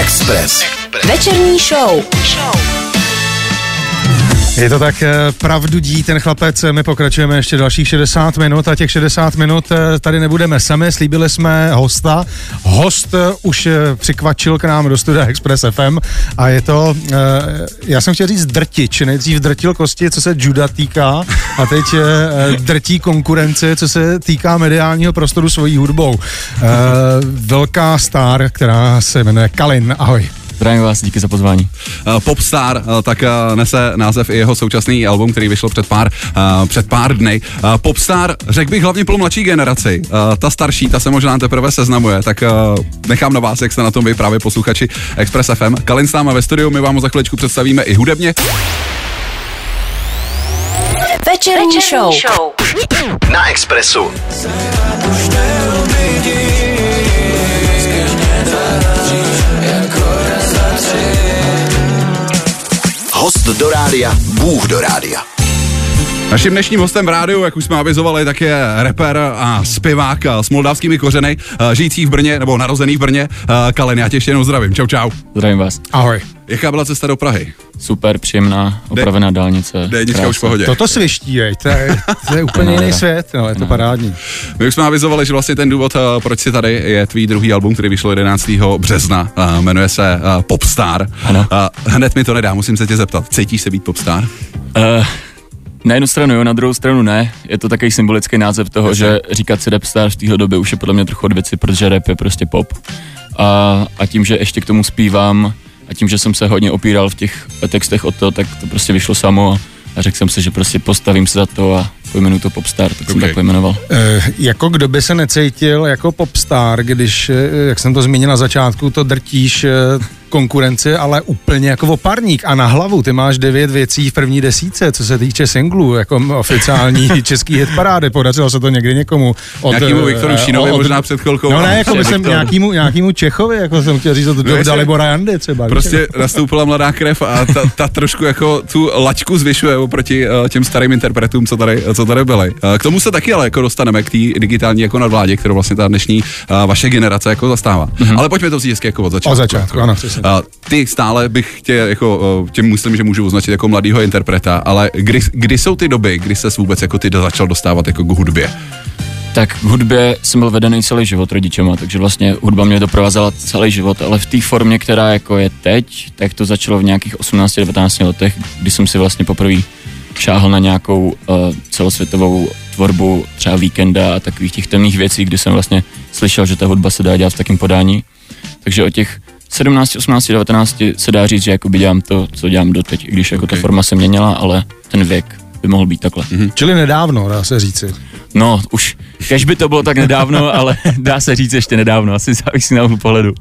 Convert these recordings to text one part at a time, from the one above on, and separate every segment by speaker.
Speaker 1: Express.
Speaker 2: Večerní show.
Speaker 3: Je to tak, eh, pravdu dí ten chlapec, my pokračujeme ještě dalších 60 minut a těch 60 minut eh, tady nebudeme sami, slíbili jsme hosta. Host eh, už přikvačil k nám do studia Express FM a je to, já jsem chtěl říct drtič, nejdřív drtil kosti, co se juda týká a teď drtí konkurenci, co se týká mediálního prostoru svojí hudbou. Velká star, která se jmenuje Kalin, ahoj.
Speaker 4: Zdravím vás, díky za pozvání.
Speaker 5: Uh, Popstar, uh, tak uh, nese název i jeho současný album, který vyšel před pár, uh, před pár dny. Uh, Popstar, řekl bych hlavně pro mladší generaci. Uh, ta starší, ta se možná teprve seznamuje, tak uh, nechám na vás, jak jste na tom vy právě posluchači Express FM. Kalin s náma ve studiu, my vám ho za chviličku představíme i hudebně.
Speaker 2: Večerní show. show.
Speaker 1: Na Expressu. Do rádia, Bůh do rádia.
Speaker 5: Naším dnešním hostem v rádiu, jak už jsme avizovali, tak je rapper a zpěvák s moldavskými kořeny, žijící v Brně, nebo narozený v Brně. Kalen, já tě ještě jednou zdravím. Čau, čau.
Speaker 4: Zdravím vás.
Speaker 3: Ahoj.
Speaker 5: Jaká byla cesta do Prahy?
Speaker 4: Super, příjemná, opravená dálnice.
Speaker 5: Dejnička už v pohodě.
Speaker 3: Toto sviští, jej, to je, to je úplně jiný svět, no, je to parádní.
Speaker 5: My už jsme avizovali, že vlastně ten důvod, proč jsi tady, je tvý druhý album, který vyšel 11. března, jmenuje se Popstar.
Speaker 4: Ano.
Speaker 5: Hned mi to nedá, musím se tě zeptat, cítíš se být popstar? Uh,
Speaker 4: na jednu stranu jo, na druhou stranu ne. Je to takový symbolický název toho, že říkat si star v téhle době už je podle mě trochu od věci, protože rap je prostě pop. A, a tím, že ještě k tomu zpívám a tím, že jsem se hodně opíral v těch textech o to, tak to prostě vyšlo samo a řekl jsem si, že prostě postavím se za to a pojmenuji to Popstar, tak okay. jsem tak pojmenoval.
Speaker 3: E, jako kdo by se necítil jako Popstar, když, eh, jak jsem to zmínil na začátku, to drtíš eh, konkurenci, ale úplně jako oparník a na hlavu. Ty máš devět věcí v první desíce, co se týče singlu, jako oficiální český hit parády. Podařilo se to někdy někomu.
Speaker 5: Od, nějakýmu Viktoru Šínovi od, možná před chvilkou.
Speaker 3: No ne, jako myslím nějakýmu, nějakýmu Čechovi, jako jsem chtěl říct, to do Dalibora Jandy třeba.
Speaker 5: Prostě nastoupila mladá krev a ta, ta trošku jako tu laťku zvyšuje oproti uh, těm starým interpretům, co tady, co tady byly. Uh, k tomu se taky ale jako dostaneme k té digitální jako nadvládě, kterou vlastně ta dnešní uh, vaše generace jako zastává. Mm-hmm. Ale pojďme to vzít jako od začátku.
Speaker 3: Od začátku, ano,
Speaker 5: ty stále bych tě jako, tě myslím, že můžu označit jako mladýho interpreta, ale kdy, kdy jsou ty doby, kdy se vůbec jako ty začal dostávat jako k hudbě?
Speaker 4: Tak k hudbě jsem byl vedený celý život rodičema, takže vlastně hudba mě doprovázela celý život, ale v té formě, která jako je teď, tak to začalo v nějakých 18-19 letech, kdy jsem si vlastně poprvé šáhl na nějakou uh, celosvětovou tvorbu třeba víkenda a takových těch temných věcí, kdy jsem vlastně slyšel, že ta hudba se dá dělat v takém podání. Takže o těch 17, 18, 19 se dá říct, že jakoby dělám to, co dělám doteď, i když jako okay. ta forma se měnila, ale ten věk by mohl být takhle.
Speaker 3: Mm-hmm. Čili nedávno, dá se říci.
Speaker 4: No, už, kež by to bylo tak nedávno, ale dá se říct ještě nedávno, asi závisí na pohledu.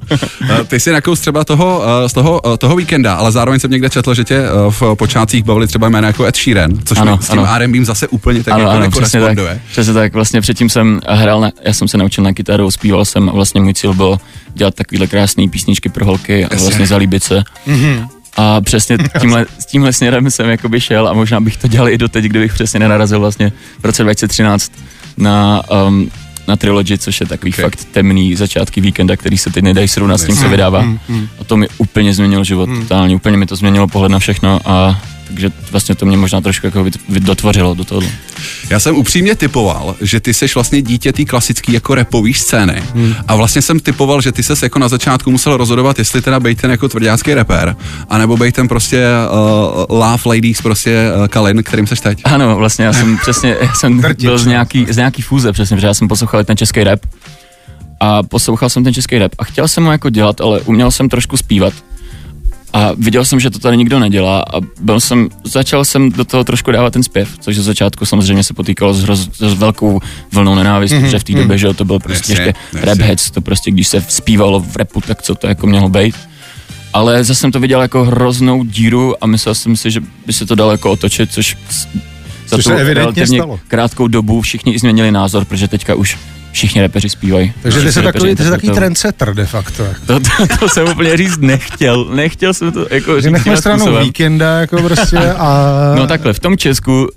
Speaker 5: Ty jsi nakous třeba toho, z toho, toho víkenda, ale zároveň jsem někde četl, že tě v počátcích bavili třeba jména jako Ed Sheeran, což ano, s tím. R&B zase úplně tak ano, jako ano, přesně tak,
Speaker 4: přesně tak, vlastně předtím jsem hrál, na, já jsem se naučil na kytaru, zpíval jsem a vlastně můj cíl byl dělat takovéhle krásné písničky pro holky a vlastně zalíbit se. Mm-hmm. A přesně tímhle, s tímhle směrem jsem jakoby šel a možná bych to dělal i doteď, kdybych přesně nenarazil vlastně v roce 2013 na, um, na Trilogy, což je takový okay. fakt temný začátky víkenda, který se teď nedají srovnat s tím, co vydává. Mm, mm. A to mi úplně změnilo život, mm. totálně, úplně mi to změnilo pohled na všechno a takže vlastně to mě možná trošku jako dotvořilo do toho.
Speaker 5: Já jsem upřímně typoval, že ty seš vlastně dítě té klasické jako repový scény hmm. a vlastně jsem typoval, že ty ses jako na začátku musel rozhodovat, jestli teda bejt ten jako tvrdácký reper, anebo bejt ten prostě uh, Love Ladies prostě uh, Kalin, kterým seš teď.
Speaker 4: Ano, vlastně já jsem přesně, já jsem byl z nějaký, z nějaký fúze přesně, protože já jsem poslouchal ten český rap a poslouchal jsem ten český rap a chtěl jsem ho jako dělat, ale uměl jsem trošku zpívat a viděl jsem, že to tady nikdo nedělá a byl jsem, začal jsem do toho trošku dávat ten zpěv, což ze začátku samozřejmě se potýkalo s, hroz, s velkou vlnou nenávisti, mm-hmm. že v té době, mm-hmm. že to byl prostě ještě rap heads, to prostě když se zpívalo v repu, tak co to jako mělo být. Ale zase jsem to viděl jako hroznou díru a myslel jsem si, že by se to dalo jako otočit, což za
Speaker 3: což
Speaker 4: tu
Speaker 3: relativně
Speaker 4: krátkou dobu všichni změnili názor, protože teďka už všichni repeři zpívají.
Speaker 3: Takže ty jsi takový, ty jsi takový trendsetter de facto.
Speaker 4: To, to, to, jsem úplně říct nechtěl. Nechtěl jsem to jako říct
Speaker 3: Nechme stranu víkenda jako prostě a...
Speaker 4: No takhle, v tom Česku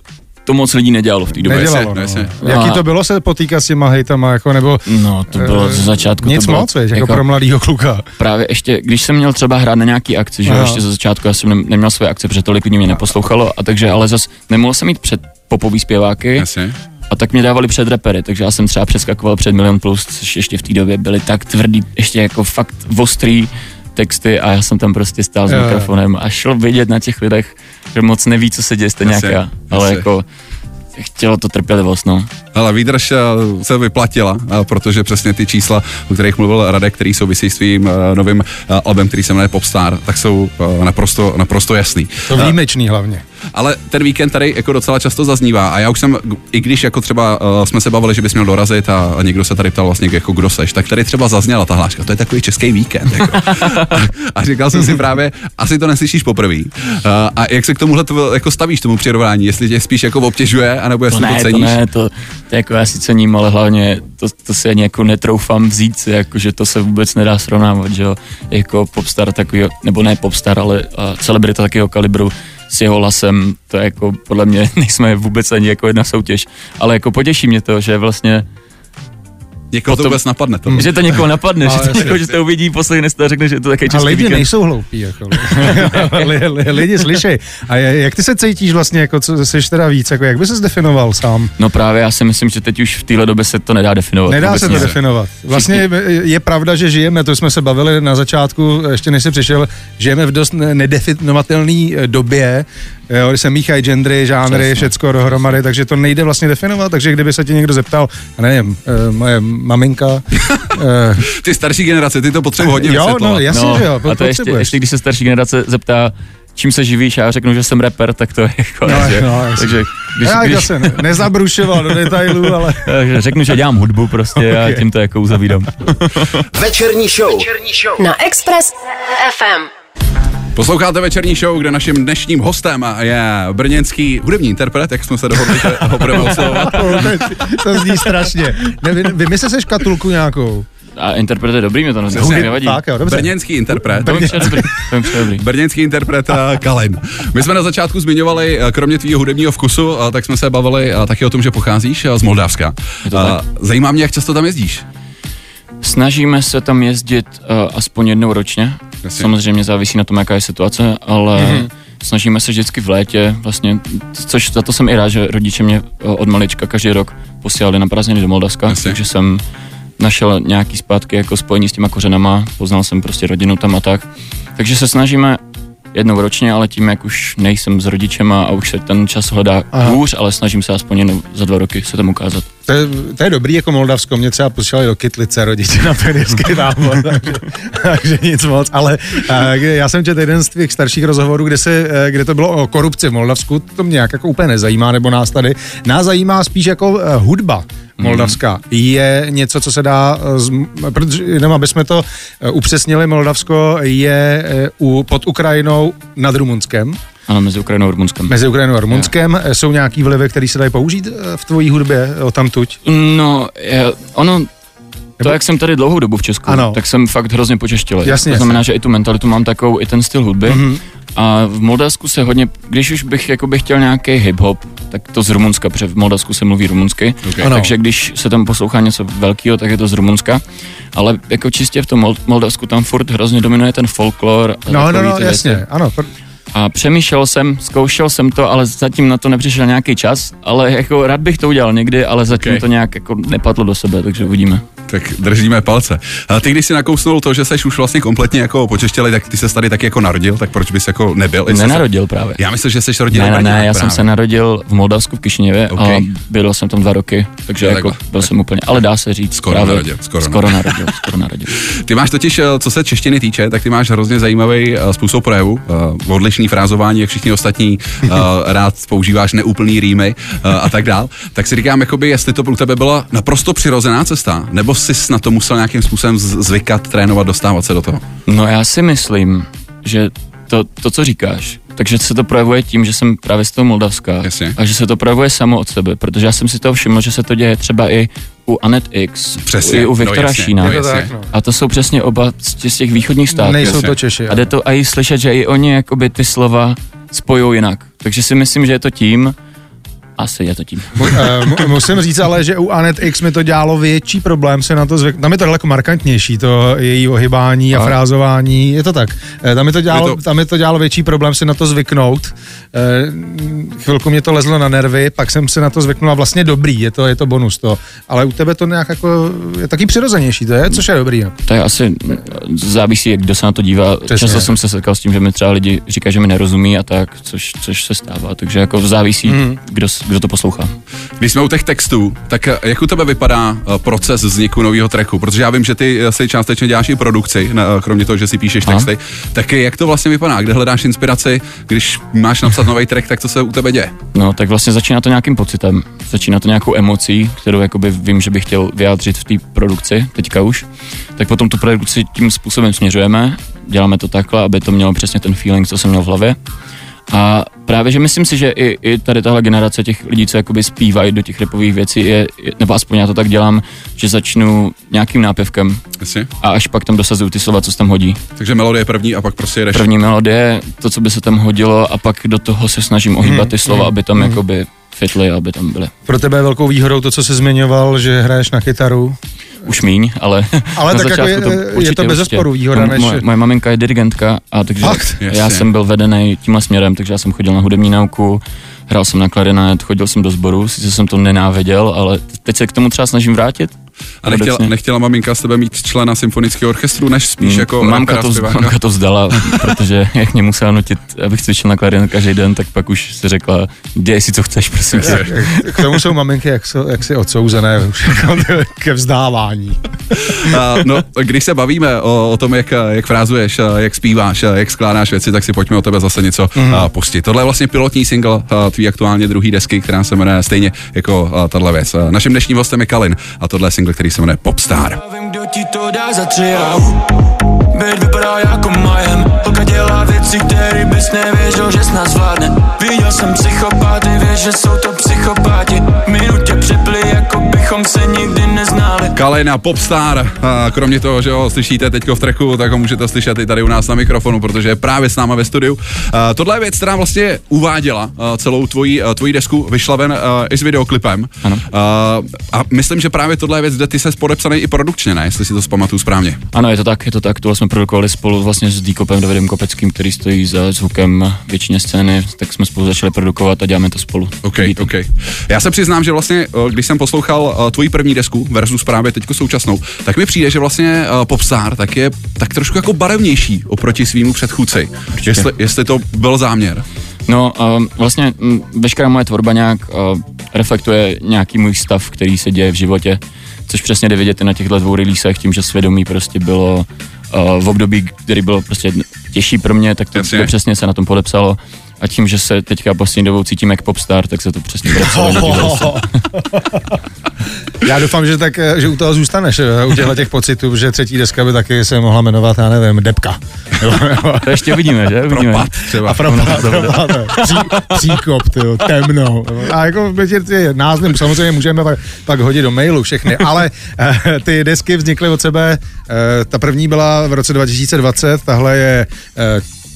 Speaker 4: to moc lidí nedělalo v té době.
Speaker 3: Nedělalo, no.
Speaker 5: jasně.
Speaker 3: Jaký
Speaker 4: A-
Speaker 3: to bylo se potýkat s těma hejtama, jako, nebo
Speaker 4: No, to bylo
Speaker 3: eh,
Speaker 4: ze začátku.
Speaker 3: nic
Speaker 4: to bylo,
Speaker 3: moc, viď, jako, pro mladýho kluka.
Speaker 4: Právě ještě, když jsem měl třeba hrát na nějaký akci, že ještě ze začátku, já jsem nem- neměl svoje akce, protože tolik lidí mě neposlouchalo, a takže ale zas nemohl jsem mít před popový zpěváky,
Speaker 5: Jasně.
Speaker 4: A tak mě dávali před repery, takže já jsem třeba přeskakoval před Milion Plus, což ještě v té době byly tak tvrdý, ještě jako fakt ostrý texty a já jsem tam prostě stál s
Speaker 3: Jo,
Speaker 4: mikrofonem a šlo vidět na těch lidech, že moc neví, co se děje
Speaker 5: Jasně,
Speaker 4: já, ale
Speaker 5: jasně.
Speaker 4: jako chtělo to trpělivost, no.
Speaker 5: Ale výdrž eh, se vyplatila, eh, protože přesně ty čísla, o kterých mluvil Radek, který souvisí s tvým eh, novým albem, který se jmenuje Popstar, tak jsou naprosto, naprosto jasný.
Speaker 3: To výjimečný hlavně.
Speaker 5: Ale ten víkend tady jako docela často zaznívá a já už jsem, i když jako třeba uh, jsme se bavili, že bys měl dorazit a, někdo se tady ptal vlastně jako kdo seš, tak tady třeba zazněla ta hláška, to je takový český víkend. Jako. a, a, říkal jsem si právě, asi to neslyšíš poprvé. Uh, a jak se k tomuhle to, jako stavíš tomu přirovnání, jestli tě spíš jako obtěžuje, anebo jestli
Speaker 4: To
Speaker 5: to,
Speaker 4: ne, to
Speaker 5: ceníš?
Speaker 4: ne, to, to jako já si cením, ale hlavně to, to si ani jako netroufám vzít, jako že to se vůbec nedá srovnávat, že jo, jako popstar takový, nebo ne popstar, ale celebrita takového kalibru s jeho hlasem, to je jako podle mě nejsme vůbec ani jako jedna soutěž, ale jako potěší mě to, že vlastně,
Speaker 5: Někoho to vůbec napadne. To.
Speaker 4: že to někoho napadne, že, to, jako, že to uvidí, poslechne to a řekne, že to je takový
Speaker 3: A
Speaker 4: český
Speaker 3: lidi
Speaker 4: víkend.
Speaker 3: nejsou hloupí, jako. li, li, lidi slyšej. A jak ty se cítíš vlastně, jako co jsi teda víc, jako jak by se definoval sám?
Speaker 4: No právě já si myslím, že teď už v téhle době se to nedá definovat.
Speaker 3: Nedá se to
Speaker 4: nic.
Speaker 3: definovat. Vlastně je pravda, že žijeme, to jsme se bavili na začátku, ještě než jsi přišel, žijeme v dost ne- nedefinovatelné eh, době, jo, kdy se míchají gendry, žánry,
Speaker 4: Přesně.
Speaker 3: všecko dohromady, takže to nejde vlastně definovat, takže kdyby se ti někdo zeptal, a nevím, eh, moje maminka, eh,
Speaker 5: Ty starší generace, ty to potřebují hodně
Speaker 3: jo,
Speaker 5: vysvětlovat.
Speaker 3: no jasně,
Speaker 4: no,
Speaker 3: že jo,
Speaker 4: a to ještě,
Speaker 3: potřebuješ.
Speaker 4: ještě, když se starší generace zeptá, čím se živíš, a já řeknu, že jsem rapper, tak to je jako,
Speaker 3: No,
Speaker 4: že,
Speaker 3: no,
Speaker 4: takže když,
Speaker 3: Já
Speaker 4: když,
Speaker 3: zase ne, nezabrušoval do detailů, ale
Speaker 4: takže řeknu, že dělám hudbu prostě a tím to jako uzavírám.
Speaker 1: Večerní show.
Speaker 2: Na Express FM.
Speaker 5: Posloucháte večerní show, kde naším dnešním hostem je brněnský hudební interpret, jak jsme se dohodli, že ho budeme oslovovat.
Speaker 3: to zní strašně. Ne, vy, vymysl se škatulku nějakou.
Speaker 4: A interpret je dobrý, mě to nevadí.
Speaker 3: Tak jo, dobře.
Speaker 5: Brněnský interpret.
Speaker 4: Přijde dobrý.
Speaker 5: Brněnský interpret eh, Kalin. My jsme na začátku zmiňovali, eh, kromě tvýho hudebního vkusu, eh, tak jsme se bavili taky o tom, že pocházíš z Moldavska. Zajímá mě, jak často tam jezdíš.
Speaker 4: Snažíme se tam jezdit uh, aspoň jednou ročně.
Speaker 5: Jasně.
Speaker 4: Samozřejmě závisí na tom, jaká je situace, ale mm-hmm. snažíme se vždycky v létě, vlastně, což za to jsem i rád, že rodiče mě uh, od malička každý rok posílali na prázdniny do Moldavska,
Speaker 5: Jasně.
Speaker 4: takže jsem našel nějaký zpátky jako spojení s těma kořenama, poznal jsem prostě rodinu tam a tak. Takže se snažíme jednou ročně, ale tím, jak už nejsem s rodičema a už se ten čas hledá
Speaker 3: Aha.
Speaker 4: hůř, ale snažím se aspoň jednou za dva roky se tam ukázat.
Speaker 3: To je, to je dobrý jako Moldavsko, mě třeba posílali do Kytlice rodiče na pionýrský tábor, takže, takže nic moc, ale a, já jsem četl jeden z těch starších rozhovorů, kde, se, eh, kde to bylo o korupci v Moldavsku, to mě nějak jako úplně nezajímá, nebo nás tady, nás zajímá spíš jako eh, hudba Moldavská. Je něco, co se dá, eh, protože jenom aby jsme to eh, upřesnili, Moldavsko je eh, u, pod Ukrajinou nad Rumunskem,
Speaker 4: Ano, mezi Ukrajinou a Rumunskem.
Speaker 3: mezi Ukrajinou a Rumunskem. Jsou nějaký vlivy, které se dají použít v tvojí hudbě o tamtuť?
Speaker 4: No, je, ono, to, jak jsem tady dlouhou dobu v Česku,
Speaker 3: Ano.
Speaker 4: tak jsem fakt hrozně počeštil.
Speaker 3: Jasně,
Speaker 4: to znamená, že i tu mentalitu mám takovou, i ten styl hudby.
Speaker 3: Mhm.
Speaker 4: Mm-hmm. A v Moldavsku se hodně, když už bych jakoby chtěl nějaký hip-hop, tak to z Rumunska, protože v Moldavsku se mluví rumunsky.
Speaker 5: Okay.
Speaker 3: Ano.
Speaker 4: Takže když se tam poslouchá něco velkého, tak je to z Rumunska. Ale jako čistě v tom Mol- Moldavsku tam furt hrozně dominuje ten folklor.
Speaker 3: No, no, no,
Speaker 4: ty
Speaker 3: jasně,
Speaker 4: věci.
Speaker 3: ano. pr-
Speaker 4: A přemýšlel jsem, zkoušel jsem to, ale zatím na to nepřišel nějaký čas, ale jako rád bych to udělal někdy, ale zatím
Speaker 5: Ok.
Speaker 4: to nějak jako nepadlo do sebe, takže uvidíme.
Speaker 5: Tak držíme palce. A ty, když si nakousnul to, že jsi už vlastně kompletně jako počeštěli, tak ty se tady taky jako narodil, tak proč bys jako nebyl?
Speaker 4: Nenarodil právě.
Speaker 5: Se... Já myslím, že jsi rodil
Speaker 4: Ne, ne, ne, já jsem
Speaker 5: právě.
Speaker 4: se narodil v Moldavsku v Kišiněvě
Speaker 5: Ok.
Speaker 4: a byl jsem tam dva roky, takže jako
Speaker 5: takhle.
Speaker 4: byl jsem úplně, ale dá se říct.
Speaker 5: Skoro
Speaker 4: právě,
Speaker 5: narodil, skoro
Speaker 4: skoro narodil, skoro narodil.
Speaker 5: Ty máš totiž, eh, co se češtiny týče, tak ty máš hrozně zajímavý eh, způsob projevu, uh, odlišný frázování, jak všichni ostatní, rád používáš neúplný rýmy a tak dál. Tak si říkám, jakoby, jestli to pro tebe byla naprosto přirozená cesta, nebo jsi na to musel nějakým způsobem zvykat, trénovat, dostávat se do toho.
Speaker 4: No já si myslím, že to, to co říkáš, takže se to projevuje tím, že jsem právě z toho Moldavska
Speaker 5: Jasně.
Speaker 4: a že se to projevuje samo od sebe, protože já jsem si toho všiml, že se to děje třeba i u Anet X,
Speaker 5: Přesně,
Speaker 4: i u
Speaker 5: no
Speaker 4: Viktora
Speaker 5: jasně,
Speaker 4: Šína.
Speaker 5: no jasně.
Speaker 3: no.
Speaker 4: A to jsou přesně oba z těch- z těch východních států.
Speaker 3: Nejsou
Speaker 5: jasně.
Speaker 3: to Češi.
Speaker 4: A jde to i slyšet, že i oni jakoby ty slova spojou jinak. Takže si myslím, že je to tím. Asi je to tím.
Speaker 3: Uh, musím říct ale, že u Anet X mi to dělalo větší problém se na to zvyknout. Tam je to daleko markantnější, to její ohybání a, a frázování, je to tak. Uh, tam, mi to dělalo, to... tam mi to dělalo větší problém se na to zvyknout. Uh, chvilku mě to lezlo na nervy, pak jsem se na to zvyknul a vlastně dobrý, je to, je to bonus to. Ale u tebe to nějak jako, je taky přirozenější, to je, což je dobrý. No.
Speaker 4: To je asi, závisí, jak kdo se na to dívá. Přesně. Často jsem se setkal s tím, že mi třeba lidi říkají, že mi nerozumí a tak, což, což se stává. Takže jako závisí, mm. kdo, kdo to poslouchá.
Speaker 5: Když jsme u těch textů, tak eh, jak u tebe vypadá eh, proces vzniku nového tracku? Protože já vím, že ty eh, si částečně děláš i produkci, kromě toho, že si píšeš Aha. texty. Tak jak to vlastně vypadá? Kde hledáš inspiraci? Když máš napsat nový track, tak co se u tebe děje?
Speaker 4: No, tak vlastně začíná to nějakým pocitem, začíná to nějakou emocí, kterou jakoby vím, že bych chtěl vyjádřit v té produkci, teďka už. Tak potom tu produkci tím způsobem směřujeme, děláme to takhle, aby to mělo přesně ten feeling, co jsem měl v hlavě. A právě, že myslím si, že i, i tady tahle generace těch lidí, co jakoby zpívají do těch repových věcí, je, nebo aspoň já to tak dělám, že začnu nějakým nápěvkem
Speaker 5: Jasně.
Speaker 4: a až pak tam dosazuju ty slova, co se tam hodí.
Speaker 5: Takže melodie první a pak prostě jedeš.
Speaker 4: První melodie, to, co by se tam hodilo a pak do toho se snažím ohýbat hmm, ty slova, hmm, aby tam hmm. jakoby fitly, aby tam byly.
Speaker 3: Pro tebe je velkou výhodou to, co jsi zmiňoval, že hraješ na kytaru?
Speaker 4: Už míň, ale
Speaker 3: Ale tak jako je to, určitě, je to bez zesporu výhoda, než...
Speaker 4: Moje, moje maminka je dirigentka a takže Fakt? já Jasně. jsem byl vedený tímhle směrem, takže já jsem chodil na hudební nauku, hrál jsem na klarinet, chodil jsem do sboru, sice jsem to nenáviděl, ale teď se k tomu třeba snažím vrátit,
Speaker 5: a nechtěla, nechtěla maminka s tebe mít člena symfonického orchestru, než spíš mm, jako
Speaker 4: mamka to, mamka to vzdala, protože jak mě musela nutit, abych cvičil na klarinet každý den, tak pak už si řekla, děj si, co chceš, prosím tě.
Speaker 3: K tomu jsou maminky jak, jak si odsouzené už jako ke vzdávání.
Speaker 5: A, no, když se bavíme o, o tom, jak, jak frázuješ, jak zpíváš, jak skládáš věci, tak si pojďme o tebe zase něco mm. pustit. Tohle je vlastně pilotní single tvý aktuálně druhý desky, která se jmenuje stejně jako tahle věc. Naším dnešním hostem je Kalin a tohle je single, který se jmenuje Popstar. Být vypadá jako majem Holka dělá věci, které bys nevěřil, že Viděl jsem psychopáty, víš, že jsou to psychopáti jako bychom se nikdy neznali Kalina Popstar, a kromě toho, že ho slyšíte teď v treku, tak ho můžete slyšet i tady u nás na mikrofonu, protože je právě s náma ve studiu. A tohle je věc, která vlastně uváděla celou tvoji, tvoji desku, vyšla ven i s videoklipem.
Speaker 4: Ano.
Speaker 5: A, a myslím, že právě tohle je věc, kde ty se podepsaný i produkčně, ne? Jestli si to zpamatuju správně.
Speaker 4: Ano, je to tak, je to tak. Tohle jsme produkovali spolu vlastně s Díkopem Davidem Kopeckým, který stojí za zvukem většině scény, tak jsme spolu začali produkovat a děláme to spolu.
Speaker 5: OK, OK. Já se přiznám, že vlastně, když jsem poslouchal eh, tvoji první desku versus právě teďko současnou, tak mi přijde, že vlastně eh, Popstar tak je tak trošku jako barevnější oproti svýmu předchůdci. Jestli, jestli to byl záměr.
Speaker 4: No, uh, vlastně m, veškerá moje tvorba nějak uh, reflektuje nějaký můj stav, který se děje v životě což přesně jde vidět i na těchto dvou releasech, tím, že svědomí prostě bylo uh, v období, který bylo prostě těžší pro mě, tak to, to přesně se na tom podepsalo. A tím, že se teďka poslední dobou cítím jak popstar, tak se to přesně podepsalo.
Speaker 3: Já doufám, že, tak, že u toho zůstaneš, eh, u těchto těch pocitů, že třetí deska by taky se mohla jmenovat, já nevím, Depka.
Speaker 4: to ještě uvidíme, že? Uvidíme.
Speaker 5: Propad třeba.
Speaker 3: A propad, propad, Pří, příkop, tyjo, temno. A jako ty názvy samozřejmě můžeme pak, pak hodit do mailu všechny, ale uh, ty desky vznikly od sebe, uh, ta první byla v roce 2020, tahle je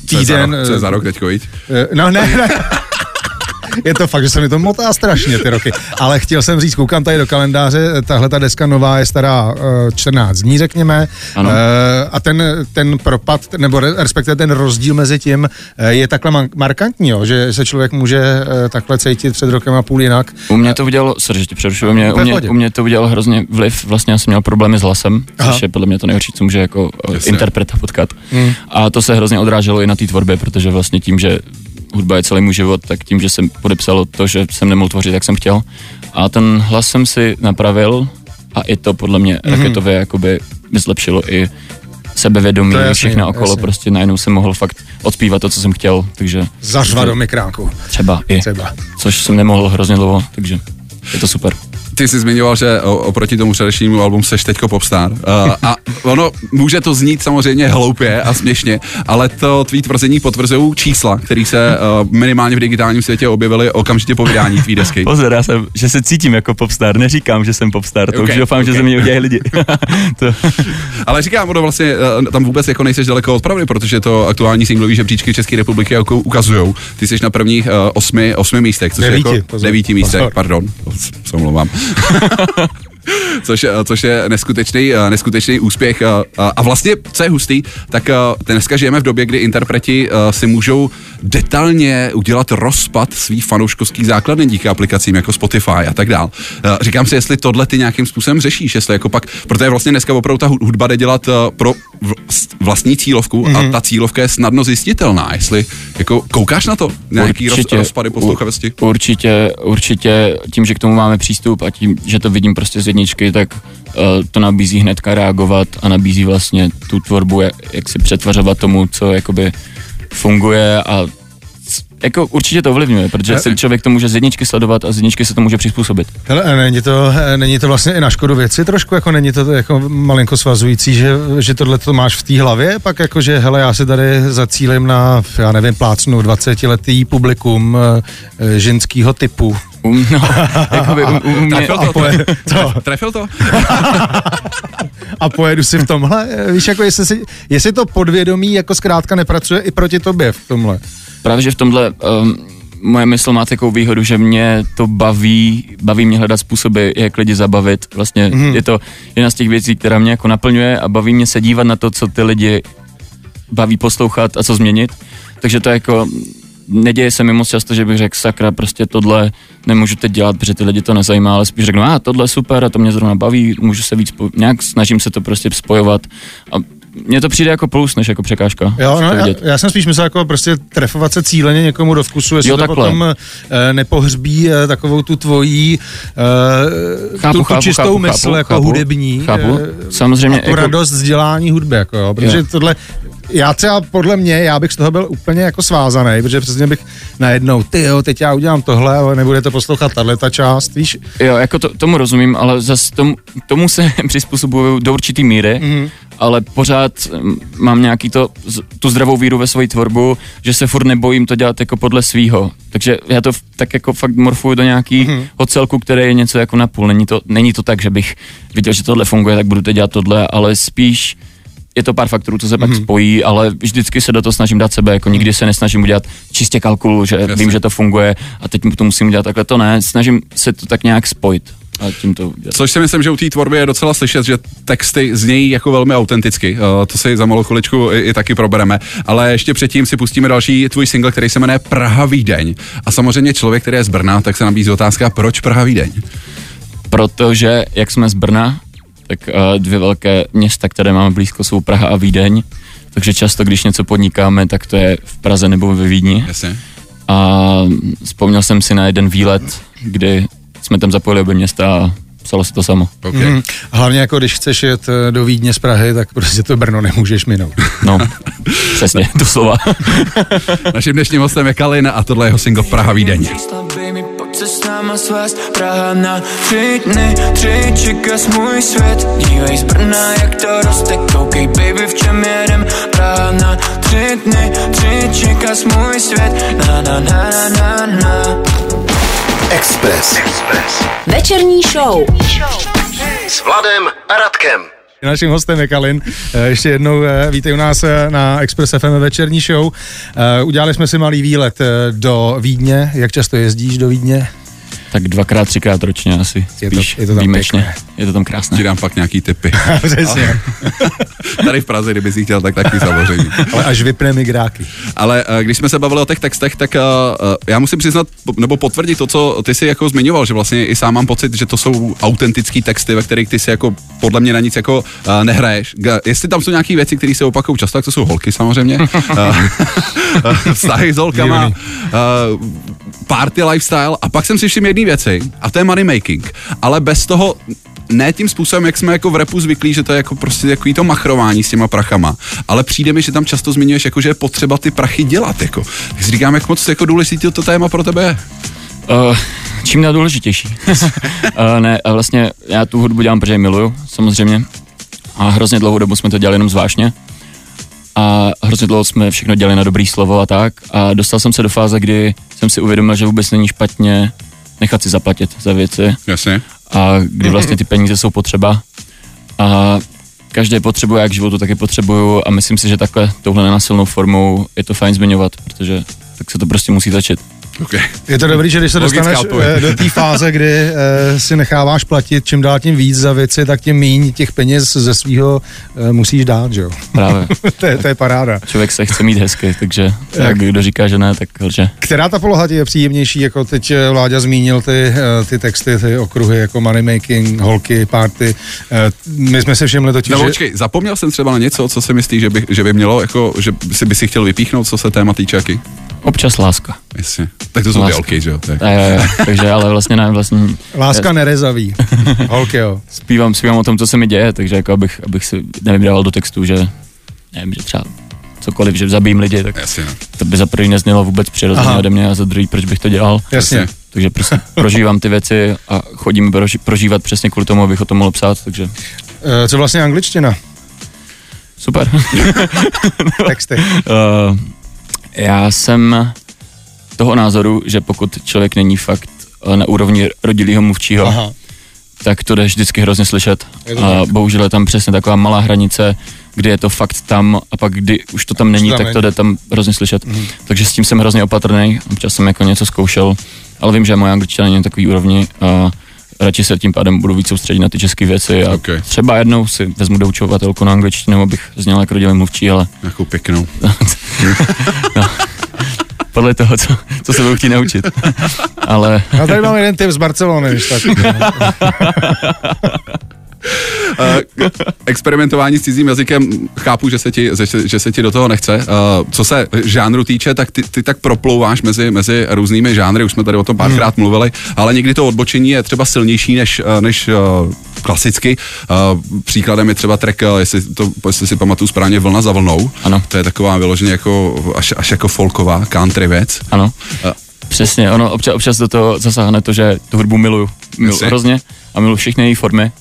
Speaker 3: týden...
Speaker 5: Co je za rok, rok teďko jít?
Speaker 3: No ne, ne je to fakt, že se mi to motá strašně ty roky. Ale chtěl jsem říct, koukám tady do kalendáře, tahle ta deska nová je stará uh, eh, 14 dní, řekněme. Ano. Uh, a ten, ten propad, nebo respektive ten rozdíl mezi tím uh, je takhle markantní, jo, že se člověk může takhle cítit před rokem a půl jinak.
Speaker 4: U mě to udělalo, sorry, přerušuju, u mě, u, mě, u mě to udělalo hrozně vliv, vlastně já jsem měl problémy s hlasem, Aha. což je podle mě to nejhorší, co může jako Jasně. interpreta potkat. Hmm. A to se hrozně odráželo i na té tvorbě, protože vlastně tím, že hudba je celý můj život, tak tím, že jsem podepsalo to, že jsem nemohl tvořit, jak jsem chtěl. A ten hlas jsem si napravil a i to podle mě mm-hmm. raketově jakoby mi zlepšilo i sebevědomí, to všechno okolo, jasně. prostě najednou jsem mohl fakt odpívat to, co jsem chtěl, takže...
Speaker 3: Zařva do mikráku.
Speaker 4: Třeba i. Třeba. Což jsem nemohl hrozně dlouho, takže je to super.
Speaker 5: Ty jsi zmiňoval, že oproti tomu předešnímu albumu seš teďko popstar. Uh, a ono může to znít samozřejmě hloupě a směšně, ale to tvý tvrzení potvrzují čísla, které se uh, minimálně v digitálním světě objevily okamžitě po vydání tvý desky.
Speaker 4: Pozor, já jsem, že se cítím jako popstar, neříkám, že jsem popstar, to okay, už doufám, okay. že ze mě udělají lidi. to.
Speaker 5: Ale říkám, ono vlastně uh, tam vůbec jako nejseš daleko od pravdy, protože to aktuální singlový žebříčky České republiky jako ukazují. Ty jsi na prvních uh, osmi, osmi místech, což
Speaker 3: devíti,
Speaker 5: je jako
Speaker 3: pozor,
Speaker 5: devíti místech,
Speaker 3: pozor.
Speaker 5: pardon, se omlouvám. což, což je neskutečný, neskutečný úspěch. A vlastně, co je hustý, tak dneska žijeme v době, kdy interpreti si můžou detailně udělat rozpad svých fanouškovských základny díky aplikacím jako Spotify a tak dál. Říkám si, jestli tohle ty nějakým způsobem řešíš, jestli jako pak, protože vlastně dneska opravdu ta hudba jde dělat pro vlastní cílovku mm-hmm. a mhm. ta cílovka je snadno zjistitelná, jestli jako koukáš na to, nějaký určitě, rozpady poslouchavosti?
Speaker 4: Určitě, určitě tím, že k tomu máme přístup a tím, že to vidím prostě z jedničky, tak uh, to nabízí hnedka reagovat a nabízí vlastně tu tvorbu, jak, jak si přetvařovat tomu, co jakoby funguje a jako určitě to ovlivňuje, protože se člověk to může z jedničky sledovat a z jedničky se to může přizpůsobit.
Speaker 3: Hele, není to, není to vlastně i na škodu věci trošku, jako není to jako malinko svazující, že, že tohle to máš v té hlavě, pak jako, že hele, já se tady zacílím na, já nevím, plácnu 20-letý publikum e, ženského typu.
Speaker 4: Um, no, jakoby um, um,
Speaker 5: trefil to, pojedu, to. Trefil to?
Speaker 3: a pojedu si v tomhle, víš, jako jestli, si, jestli to podvědomí jako zkrátka nepracuje i proti tobě v tomhle
Speaker 4: právě, že v tomhle um, moje mysl má takovou výhodu, že mě to baví, baví mě hledat způsoby, jak lidi zabavit. Vlastně mm. je to jedna z těch věcí, která mě jako naplňuje a baví mě se dívat na to, co ty lidi baví poslouchat a co změnit. Takže to jako neděje se mi moc často, že bych řekl, sakra, prostě tohle nemůžu teď dělat, protože ty lidi to nezajímá, ale spíš řeknu, a tohle je super a to mě zrovna baví, můžu se víc, nějak snažím se to prostě spojovat a mně to přijde jako plus, než jako překážka.
Speaker 3: Jo, no, já, já, jsem spíš myslel jako prostě trefovat se cíleně někomu do vkusu, jestli jo, to potom e, nepohřbí e, takovou tu tvojí e, chápu, tu, chápu, tu čistou chápu, mysl chápu, jako chápu, hudební.
Speaker 4: Chápu. Samozřejmě.
Speaker 3: A tu jako... radost vzdělání hudby, jako jo, protože jo. tohle já třeba podle mě, já bych z toho byl úplně jako svázaný, protože přesně bych najednou, ty jo, teď já udělám tohle, ale nebude to poslouchat tahle ta část, víš?
Speaker 4: Jo, jako to, tomu rozumím, ale zase tomu, tomu se přizpůsobuju do určitý míry, mm-hmm. Ale pořád mm, mám nějaký to, tu zdravou víru ve svoji tvorbu, že se furt nebojím to dělat jako podle svýho. Takže já to tak jako fakt morfuju do nějakého mm-hmm. celku, který je něco jako napůl. Není to, není to tak, že bych viděl, že tohle funguje, tak budu to dělat tohle, ale spíš je to pár faktorů, co se pak mm-hmm. spojí, ale vždycky se do toho snažím dát sebe, jako nikdy se nesnažím udělat čistě kalkulu, že Jasně. vím, že to funguje a teď to musím udělat takhle, to ne, snažím se to tak nějak spojit. A tím to
Speaker 5: Což si myslím, že u té tvorby je docela slyšet, že texty znějí jako velmi autenticky. Uh, to si za malou chviličku i, i taky probereme. Ale ještě předtím si pustíme další tvůj single, který se jmenuje Praha Vídeň. A samozřejmě člověk, který je z Brna, tak se nabízí otázka, proč Praha Vídeň?
Speaker 4: Protože, jak jsme z Brna, tak uh, dvě velké města, které máme blízko, jsou Praha a Vídeň. Takže často, když něco podnikáme, tak to je v Praze nebo ve Vídni.
Speaker 5: Jasně.
Speaker 4: A vzpomněl jsem si na jeden výlet, kdy jsme tam zapojili obě města a psalo se to samo.
Speaker 3: Okay. Mm, hlavně jako když chceš jet eh, do Vídně z Prahy, tak prostě to Brno nemůžeš minout.
Speaker 4: No, přesně, slova.
Speaker 5: Naším dnešním hostem je Kalin a tohle je jeho single Praha Vídeň
Speaker 6: se s náma svést Praha na tři dny, tři čikas můj svět Dívej z Brna, jak to roste, koukej baby, v čem jedem Praha na tři dny, tři čikas můj svět Na na na na na na
Speaker 1: Express. Express.
Speaker 2: Večerní show.
Speaker 1: S Vladem a Radkem.
Speaker 3: Naším hostem je Kalin. Eh, ještě jednou eh, vítej u nás eh, na Express FM večerní show. Udělali jsme si malý výlet do Vídně. Jak často jezdíš do Vídně?
Speaker 4: Tak dvakrát, třikrát ročně asi. Je to, je to tam výjimečně. Pěkné. Je to tam krásné.
Speaker 5: Ti dám pak nějaký typy.
Speaker 3: Přesně.
Speaker 5: Tady v Praze, kdyby si chtěl, tak taky samozřejmě.
Speaker 3: Ale až vypne migráky.
Speaker 5: Ale uh, když jsme se bavili o těch textech, tak uh, já musím přiznat, nebo potvrdit to, co ty si jako zmiňoval, že vlastně i sám mám pocit, že to jsou autentický texty, ve kterých ty si jako podle mě na nic jako nehraješ. Jestli tam jsou nějaké věci, které se opakují často, tak to jsou holky samozřejmě. Vztahy s holkama, party lifestyle a pak jsem si všiml jedné věci a to je money making. Ale bez toho ne tím způsobem, jak jsme jako v repu zvyklí, že to je jako prostě takový to machrování s těma prachama, ale přijde mi, že tam často zmiňuješ, jako, že je potřeba ty prachy dělat. Jako. Tak si říkám, jak moc jako důležitý to téma pro tebe je.
Speaker 4: Uh, čím dál důležitější. uh, ne, a vlastně já tu hudbu dělám, protože ji miluju, samozřejmě. A hrozně dlouhou dobu jsme to dělali jenom zvláštně. A hrozně dlouho jsme všechno dělali na dobrý slovo a tak. A dostal jsem se do fáze, kdy jsem si uvědomil, že vůbec není špatně nechat si zaplatit za věci.
Speaker 5: Jasně.
Speaker 4: A kdy vlastně ty peníze jsou potřeba. A každý potřebuje, jak životu taky potřebuju a myslím si, že takhle touhle nenasilnou formou je to fajn zmiňovat, protože tak se to prostě musí začít.
Speaker 5: Okay.
Speaker 3: Je to dobrý, že když se dostaneš eh, do té fáze, kdy eh, si necháváš platit čím dál tím víc za věci, tak tím méně těch peněz ze svého eh, musíš dát, že jo?
Speaker 4: Právě.
Speaker 3: to, je, to je paráda.
Speaker 4: Člověk se chce mít hezky, takže jak kdo říká, že ne, tak lže.
Speaker 3: Která ta poloha ti je příjemnější, jako teď Vláďa zmínil ty, ty texty, ty okruhy, jako money making, holky, party. My jsme se všimli totiž,
Speaker 5: No počkej, zapomněl jsem třeba na něco, co si myslíš, že by, že by mělo, jako, že si by si chtěl vypíchnout, co se téma týče, jaký?
Speaker 4: Občas láska.
Speaker 5: Jasně. Tak to jsou láska. ty holky, že jo? Tak.
Speaker 4: A jo, jo, takže ale vlastně ne, vlastně...
Speaker 3: Láska nerezaví. holky, jo.
Speaker 4: Zpívám, zpívám o tom, co se mi děje, takže jako abych, abych si nevybral do textu, že nevím, že třeba cokoliv, že zabijím lidi, tak
Speaker 5: Jasně. No.
Speaker 4: to by za první neznělo vůbec přirozeně ode mě a za druhý, proč bych to dělal.
Speaker 3: Jasně.
Speaker 4: Takže prostě prožívám ty věci a chodím prožívat přesně kvůli tomu, abych o tom mohl psát, takže...
Speaker 3: Co vlastně angličtina?
Speaker 4: Super.
Speaker 3: Texty.
Speaker 4: Uh, já jsem toho názoru, že pokud člověk není fakt eh, na úrovni rodilého mluvčího, Aha. tak to jdeš vždycky hrozně slyšet. A bohužel je tam přesně taková malá hranice, kdy je to fakt tam a pak kdy už to tam není, tam tak to jde tam hrozně slyšet. Mm. Takže s tím jsem hrozně opatrný, občas jsem jako něco zkoušel, ale vím, že moje angličtina není takový úrovni a radši se tím pádem budu víc soustředit na ty české věci a okay. třeba jednou si vezmu doučovatelku na angličtinu, abych zněl jako rodilý mluvčí, ale...
Speaker 5: Jakou pěknou.
Speaker 4: no podle toho, co, co se budu chtít naučit. Ale...
Speaker 3: A tady mám jeden tip z Barcelony, když tak.
Speaker 5: Uh, experimentování s cizím jazykem, chápu, že se ti, že, že se ti do toho nechce. Uh, co se žánru týče, tak ty, ty tak proplouváš mezi, mezi různými žánry, už jsme tady o tom párkrát hmm. mluvili, ale někdy to odbočení je třeba silnější než, než uh, klasicky. Uh, příkladem je třeba track, jestli, to, jestli si pamatuju správně, Vlna za vlnou.
Speaker 4: Ano.
Speaker 5: To je taková vyloženě jako, až, až jako folková country věc.
Speaker 4: Ano. Uh, Přesně, ono občas, občas do toho zasáhne to, že tu hudbu miluju. Milu hrozně a miluji všechny její formy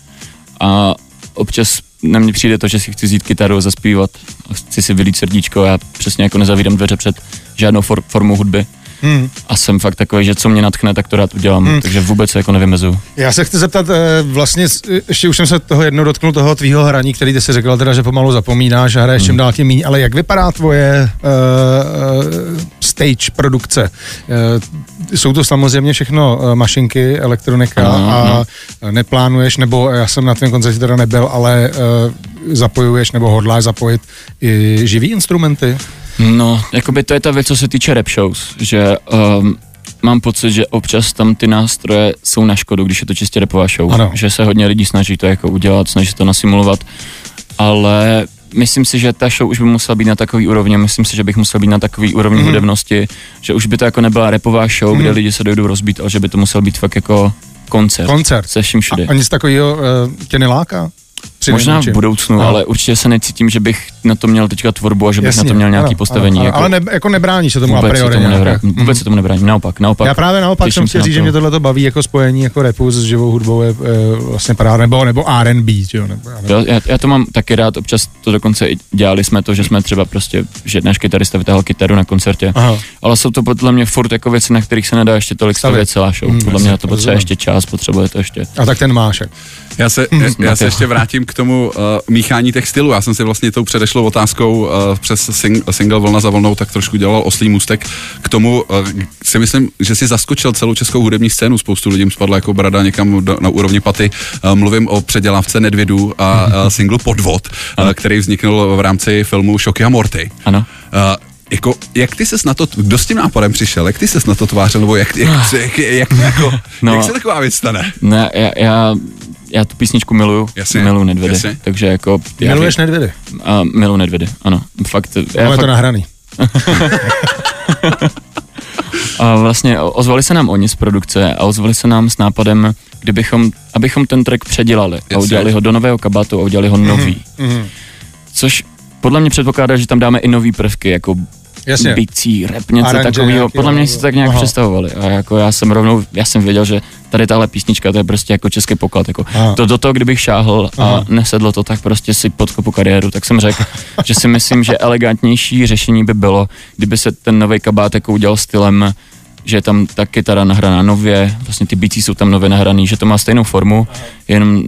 Speaker 4: a občas na mě přijde to, že si chci vzít kytaru a zaspívat a chci si vylít srdíčko a já přesně jako nezavídám dveře před žádnou for, formou hudby. Hmm. A jsem fakt takový, že co mě natchne, tak to rád udělám, hmm. takže vůbec se jako nevymezuju.
Speaker 3: Já se chci zeptat, eh, vlastně, ještě už jsem se toho jednou dotknul toho tvýho hraní, který ty si řekl teda, že pomalu zapomínáš a hraješ hmm. čím dál tím míň, ale jak vypadá tvoje uh, stage produkce? Uh, jsou to samozřejmě všechno uh, mašinky, elektronika uh, a neplánuješ, nebo já jsem na tvém koncertě teda nebyl, ale uh, zapojuješ nebo hodláš zapojit i živý instrumenty?
Speaker 4: No, jakoby to je ta věc, co se týče rap shows, že um, mám pocit, že občas tam ty nástroje jsou na škodu, když je to čistě rapová show. Ano. Že se hodně lidí snaží to jako udělat, snaží to nasimulovat, ale myslím si, že ta show už by musela být na takový úrovni, myslím si, že bych musel být na takový úrovni mm. hudebnosti, že už by to jako nebyla repová show, mm. kde mhm. lidi se dojdou rozbít, ale že by to musel být fakt jako koncert.
Speaker 3: Koncert.
Speaker 4: Se vším všude.
Speaker 3: A, a nic takového uh, tě neláká?
Speaker 4: Možná v budoucnu, no. ale určitě se necítím, že bych na to měl teďka tvorbu a že bych Jasně, na to měl nějaký ano, postavení.
Speaker 3: Ano, jako, ale ne, jako nebrání se tomu
Speaker 4: vůbec
Speaker 3: a priori.
Speaker 4: Se tomu nebrání, vůbec mm. se tomu nebrání, naopak, naopak.
Speaker 3: Já právě naopak jsem chtěl říct, že mě tohle to baví jako spojení jako repu s živou hudbou je e, vlastně paráda, nebo, nebo R&B, jo, nebo,
Speaker 4: já, já, já, to mám taky rád, občas to dokonce dělali jsme to, že jsme třeba prostě, že náš kytarista vytáhl kytaru na koncertě, Aha. ale jsou to podle mě furt jako věci, na kterých se nedá ještě tolik stavět celá show. Mm, podle mě to potřebuje ještě čas, potřebuje to ještě.
Speaker 3: A tak ten máš.
Speaker 5: Já se, já, já se ještě vrátím k tomu uh, míchání těch stylů. Já jsem si vlastně tou předešlou otázkou uh, přes sing, single Vlna za vlnou tak trošku dělal oslý můstek. K tomu uh, si myslím, že si zaskočil celou českou hudební scénu. Spoustu lidí spadla jako brada někam do, na úrovni paty. Uh, mluvím o předělávce Nedvědu a uh, singlu Podvod, uh, který vzniknul v rámci filmu Šoky a Morty.
Speaker 4: Ano.
Speaker 5: Uh, jako, jak ty ses na to, kdo s tím nápadem přišel, jak ty ses na to tvářil, nebo jak, jak, jak, jak, jako, no, jak se taková věc stane?
Speaker 4: Ne, já, já já tu písničku miluju, jasně, miluju Nedvedy, jasně. takže jako...
Speaker 3: Miluješ Nedvedy?
Speaker 4: A miluju Nedvedy, ano, fakt.
Speaker 3: Já Máme fakt... to nahraný.
Speaker 4: a vlastně ozvali se nám oni z produkce a ozvali se nám s nápadem, kdybychom, abychom ten track předělali a udělali ho do nového kabatu a udělali ho nový. Mm-hmm. Což podle mě předpokládá, že tam dáme i nový prvky, jako
Speaker 3: Jasně.
Speaker 4: bicí, rap, něco
Speaker 3: Aranže
Speaker 4: takového. Podle mě
Speaker 3: no,
Speaker 4: si to tak nějak
Speaker 3: aha.
Speaker 4: představovali. A jako já jsem rovnou, já jsem věděl, že tady tahle písnička, to je prostě jako český poklad. Jako.
Speaker 3: Aha.
Speaker 4: To do toho, kdybych šáhl a
Speaker 3: Aha.
Speaker 4: nesedlo to, tak prostě si podkopu kariéru. Tak jsem řekl, že si myslím, že elegantnější řešení by bylo, kdyby se ten nový kabát jako udělal stylem že je tam ta kytara nahraná nově, vlastně ty bicí jsou tam nově nahraný, že to má stejnou formu, jenom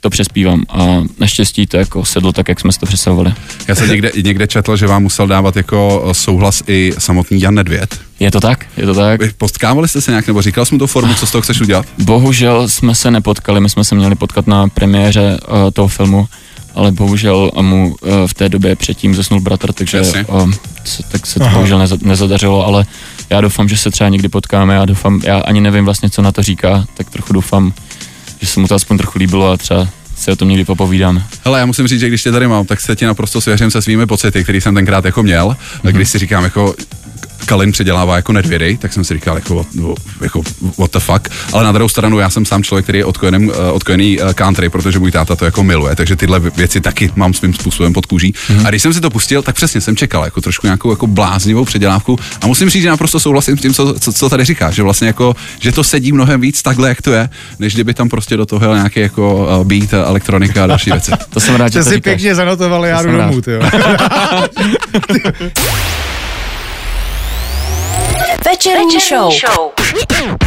Speaker 4: to přespívám a naštěstí to jako sedlo tak, jak jsme si to představovali.
Speaker 5: Já jsem někde, někde četl, že vám musel dávat jako eh, souhlas i samotný Jan Nedvěd.
Speaker 4: Je to tak? Je to tak?
Speaker 5: Vy Potkávali jste se nějak, nebo říkal jsi mu tu formu, co z toho chceš udělat?
Speaker 4: Bohužel jsme se nepotkali, my jsme se měli potkat na premiéře uh, toho filmu, ale bohužel a mu uh, v té době předtím zesnul bratr, takže uh, se, tak se to bohužel neza, nezadařilo, ale já doufám, že se třeba někdy potkáme, já doufám, já ani nevím vlastně, co na to říká, tak trochu doufám, že se mu to aspoň trochu líbilo a třeba si o tom někdy popovídáme.
Speaker 5: Hele, já musím říct, že když tě tady mám, tak se ti naprosto svěřím se svými pocity, který jsem tenkrát jako měl. Mm-hmm. Když si říkám jako Kalin předělává jako nedvědy, tak jsem si říkal jako, what- jako what the fuck. Ale na druhou stranu já jsem sám člověk, který je odkojený, eh, odkojený eh, country, protože můj táta to jako miluje, takže tyhle věci taky mám svým způsobem pod kůží. Mm-hmm. A když jsem si to pustil, tak přesně jsem čekal jako trošku nějakou jako bláznivou předělávku. A musím říct, že naprosto souhlasím s tím, co, co, co tady říkáš, že vlastně jako, že to sedí mnohem víc takhle, jak to je, než kdyby tam prostě do toho nějaký jako uh, beat, eh, elektronika a další věci.
Speaker 4: To jsem rád, že to
Speaker 3: si
Speaker 4: říkáš.
Speaker 3: pěkně zanotovali, já
Speaker 4: To
Speaker 3: jdu domů, jo.
Speaker 2: Večerní show.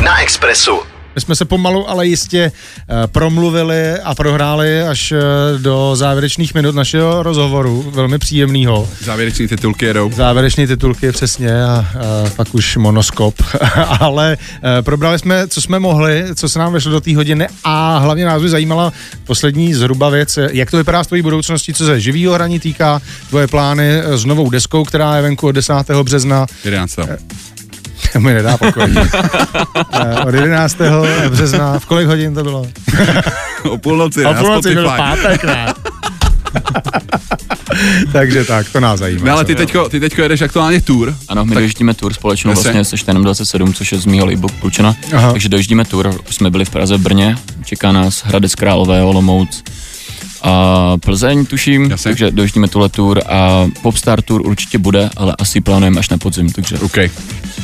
Speaker 1: Na Expressu.
Speaker 3: My jsme se pomalu, ale jistě eh, promluvili a prohráli až eh, do závěrečných minut našeho rozhovoru, velmi příjemného.
Speaker 5: Závěreční titulky jedou.
Speaker 3: Závěrečné titulky přesně a, a pak už monoskop, ale eh, probrali jsme, co jsme mohli, co se nám vešlo do té hodiny a hlavně nás by zajímala poslední zhruba věc, jak to vypadá s tvojí budoucností, co se živýho hraní týká, tvoje plány s novou deskou, která je venku od 10. března,
Speaker 5: 11.
Speaker 3: mi nedá pokoj. Eh, od 11. března, v kolik hodin to bylo?
Speaker 5: o půlnoci,
Speaker 3: O půlnoci byl pátek, ne? Takže tak, to nás zajímá.
Speaker 5: No, ale ty teďko, ty teďko jedeš aktuálně tour.
Speaker 4: Ano, my dojíždíme tour společnou
Speaker 5: Jasně.
Speaker 4: vlastně se Štenem 27, což je z mýho labelu Klučina.
Speaker 3: Aha.
Speaker 4: Takže dojíždíme tour, už jsme byli v Praze, v Brně, čeká nás Hradec Králové, Olomouc a Plzeň, tuším,
Speaker 5: Jasně.
Speaker 4: takže dojíždíme tuhle tour a Popstar tour určitě bude, ale asi plánujeme až na podzim, takže
Speaker 5: OK.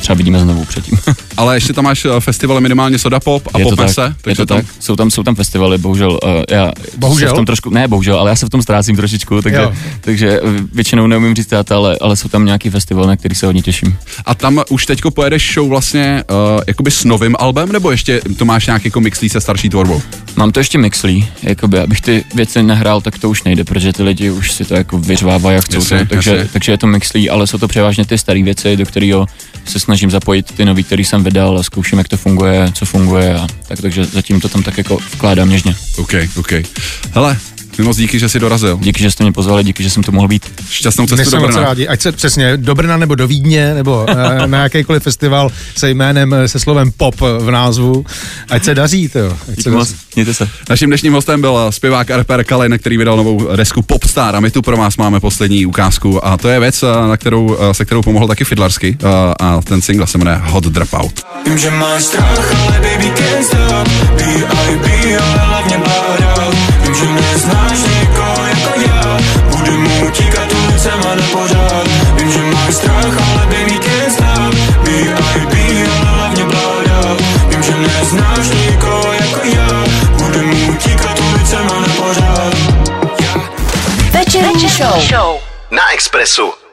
Speaker 4: třeba vidíme znovu předtím.
Speaker 5: Ale ještě tam máš eh, festivaly minimálně Soda Pop a
Speaker 4: je to
Speaker 5: Pop
Speaker 4: tak, je
Speaker 5: takže
Speaker 4: to
Speaker 5: tam,
Speaker 4: tak. Jsou tam, jsou tam festivaly, bohužel, uh, já
Speaker 3: Bohužel?
Speaker 4: se v tom trošku, ne bohužel, ale já se v tom ztrácím trošičku, takže,
Speaker 3: Jo.
Speaker 4: takže eh, většinou neumím říct data, ale, ale jsou tam nějaký festival, na který se hodně těším.
Speaker 5: A tam už teďko pojedeš show vlastně uh, jakoby s novým albem, nebo ještě to máš nějak jako mixlí se starší tvorbou?
Speaker 4: Mám to ještě mixlí, jakoby, abych ty věci nehrál, tak to už nejde, protože ty lidi už si to jako vyřvávají jak chcou.
Speaker 5: Jasně,
Speaker 4: to, takže,
Speaker 5: jasně.
Speaker 4: takže je to mixlí, ale jsou to převážně ty staré věci, do kterého se snažím zapojit ty nový, který jsem vydal a zkouším, jak to funguje, co funguje a tak, takže zatím to tam tak jako vkládám něžně.
Speaker 5: OK, OK. Hele, mi moc díky, že jsi dorazil.
Speaker 4: Díky, že jste mě pozvali, díky, že jsem to mohl být.
Speaker 5: Šťastnou
Speaker 3: My
Speaker 5: cestu
Speaker 3: jsme
Speaker 5: do
Speaker 3: moc
Speaker 5: Brna.
Speaker 3: rádi, ať se přesně do Brna nebo do Vídně, nebo eh, na jakýkoliv festival se jménem, eh, se slovem pop v názvu, ať se daří, to. Ať se
Speaker 4: moc,
Speaker 3: daří.
Speaker 4: mějte se.
Speaker 5: Naším dnešním hostem byl eh, zpěvák a rapper Kalin, který vydal novou desku Popstar a my tu pro vás máme poslední ukázku a to je věc, eh, na kterou, eh, se kterou pomohl taky Fidlarsky eh, a ten single se jmenuje Hot Dropout.
Speaker 6: Vím, že máš strach, ale baby can't stop B.I.B. ale hlavně že neznáš nikoho jako já Budu mu utíkat ulicema na pořád Vím, že máš strach, ale baby can't stop B.I.B. ale hlavně bádal Vím, že neznáš nikoho jako já Budu mu utíkat ulicema na pořád
Speaker 2: Večerní show.
Speaker 1: Na Expressu.